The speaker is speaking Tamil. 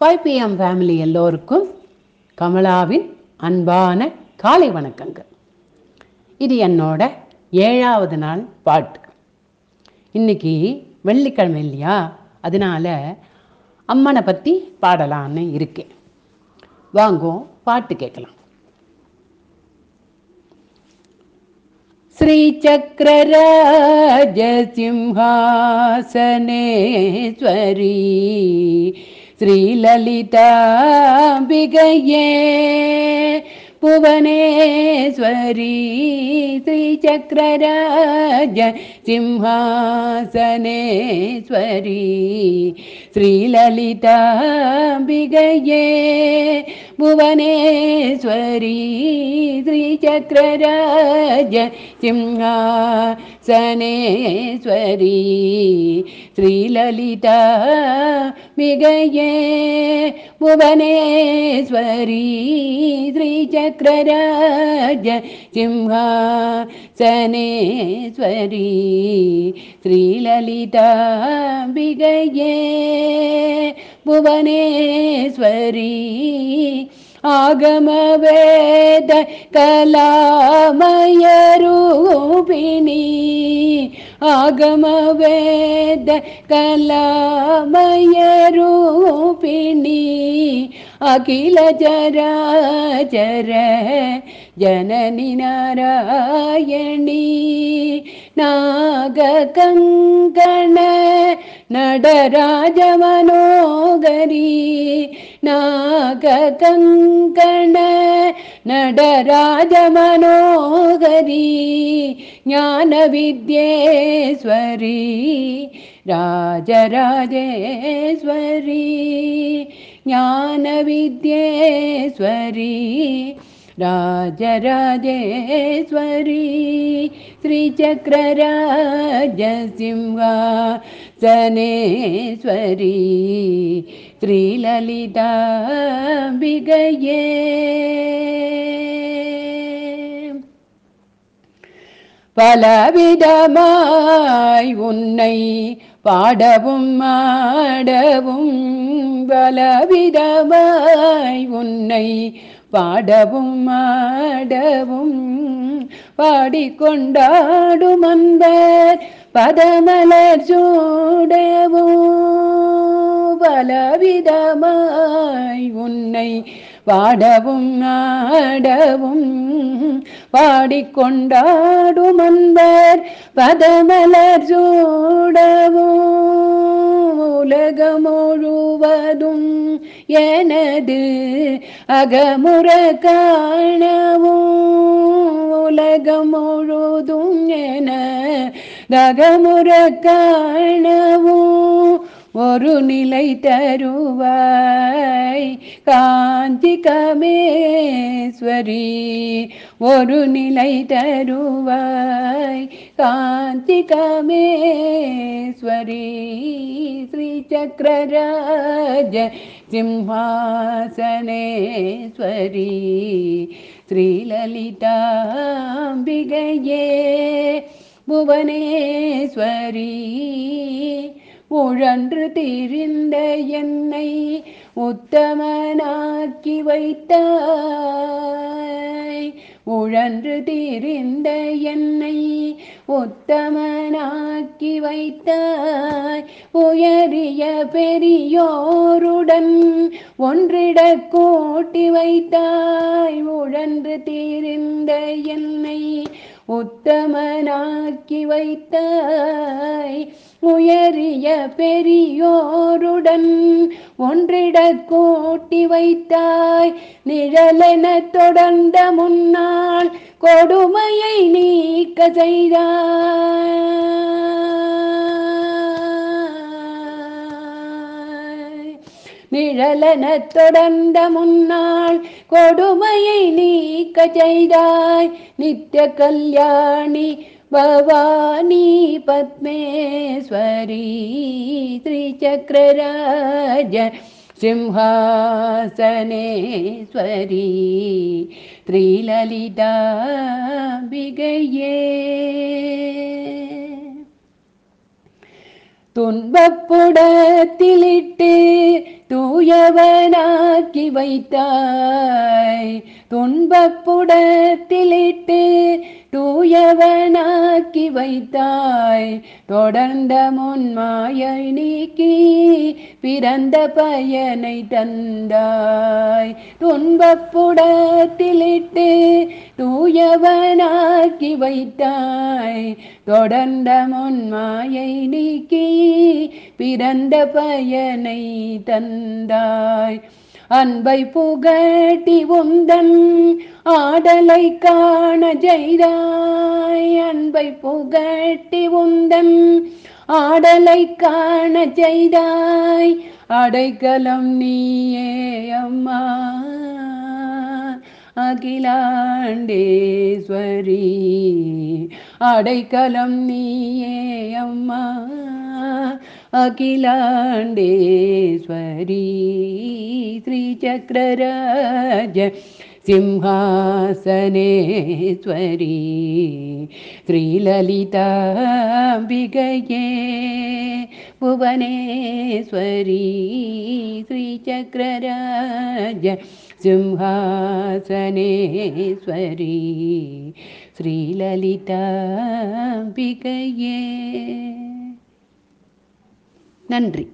ஃபைவ் பிஎம் ஃபேமிலி எல்லோருக்கும் கமலாவின் அன்பான காலை வணக்கங்கள். இது என்னோட ஏழாவது நாள் பாட்டு. இன்னைக்கு வெள்ளிக்கிழமை இல்லையா? அதனால் அம்மனை பற்றி பாடலான்னு இருக்கேன். வாங்குவோம் பாட்டு கேட்கலாம். ஸ்ரீசக்கரராஜ சிம்ஹாசனேஸ்வரி श्रीललिताम्बिकये भुवनेश्वरी श्रीचक्रराज सिंहासनेश्वरी श्रीललिताम्बिकये ഭുവനേശ്വരി ശ്രീചക്രരാജ സിംഹാസനേശ്വരി ശ്രീലളിത മികയേ ഭുവനേശ്വരി ശ്രീചക്രരാജ സിംഹാസനേശ്വരി ശ്രീലളിതാംബികയേ ഭുവനേശ്വരി ആഗമവേദ കലാമയരൂപിണി. ആഗമവേദ കലാമയരൂപിണി അഖില ചരാചര ജനനി നാരായണി. നാഗകങ്കണ നടരാജമനോഗരി നാഗകങ്കണ നടരാജമനോഗരി ജ്ഞാനവിദ്യേശ്വരി രാജരാജേശ്വരി ജ്ഞാനവിദ്യേശ്വരി രാജരാജേശ്വരി श्रीचक्रराजसिंहा தனேஸ்வரி ஸ்ரீலலிதாம்பிகையே பலவிதமாய் உன்னை பாடவும் ஆடவும் பலவிதமாய் உன்னை பாடவும் ஆடவும் பாடிக்கொண்டாடும் அன்பர். பதமலர் சூடவோ பலவிதமாய் உன்னை பாடவும் ஆடவும் பாடிக்கொண்டாடும் அன்பர் பதமலர் சூடவும் உலகம் முழுவதும் எனது அகமுற காணவும் உலகம் முழுதும் என தகமுற காணவும் ஒரு நிலை தருவாய். காந்தி கமேஸ்வரி ஒரு நிலை தருவாய். காந்தி கமேஸ்வரி ஸ்ரீ சக்கரராஜ சிம்ஹாசனேஸ்வரி ஸ்ரீலலிதாம்பிகையே. புவனேஸ்வரி உழன்று திரிந்த என்னை உத்தமனாக்கி வைத்தாய். உழன்று திரிந்த என்னை உத்தமனாக்கி வைத்தாய். உயரிய பெரியோருடன் ஒன்றிட கூட்டி வைத்தாய். உழன்று தீரிந்த என்னை உத்தமனாக்கி வைத்தாய். உயரிய பெரியோருடன் ஒன்றிட கூட்டி வைத்தாய். நிழலென தொடர்ந்த முன்னால் கொடுமையை நீக்க செய்தாய். நிழலென தொடர்ந்த முன்னாள் கொடுமையை நீக்க செய்தாய். நித்திய கல்யாணி பவானி பத்மேஸ்வரி ஸ்ரீசக்கரராஜ சிம்ஹாசனேஸ்வரி ஸ்ரீலலிதாம்பிகையே துன்பப்புடத்திலிட்டு தூயவனாக்கி வைத்தாய். துன்பப்புடத்திலிட்டு தூயவனாக்கி வைத்தாய். தொடர்ந்த முன்மாயை நீக்கி பிறந்த பயனை தந்தாய். துன்பப்புடத்திலிட்டு தூயவனாக்கி வைத்தாய். தொடர்ந்த முன்மாயை நீக்கி பிறந்த பயனை தந்தாய். அன்பை புகட்டி உந்தன் ஆடலை காண ஜெய்தாய் அன்பை புகட்டி உந்தன் ஆடலை காண ஜெய்தாய் அடைக்கலம் நீயே அம்மா. அகிலாண்டேஸ்வரி அடைக்கலம் நீயே அம்மா அகிலாண்டேஸ்வரி ஸ்ரீசக்கரராஜ സിംഹാസനേശ്വരി ശ്രീലളിതാംബികയേ. ഭുവനേശ്വരി ശ്രീചക്രരാജ சிம்ஹாசனேஸ்வரி ஸ்ரீலலிதாம்பிகையே. நன்றி.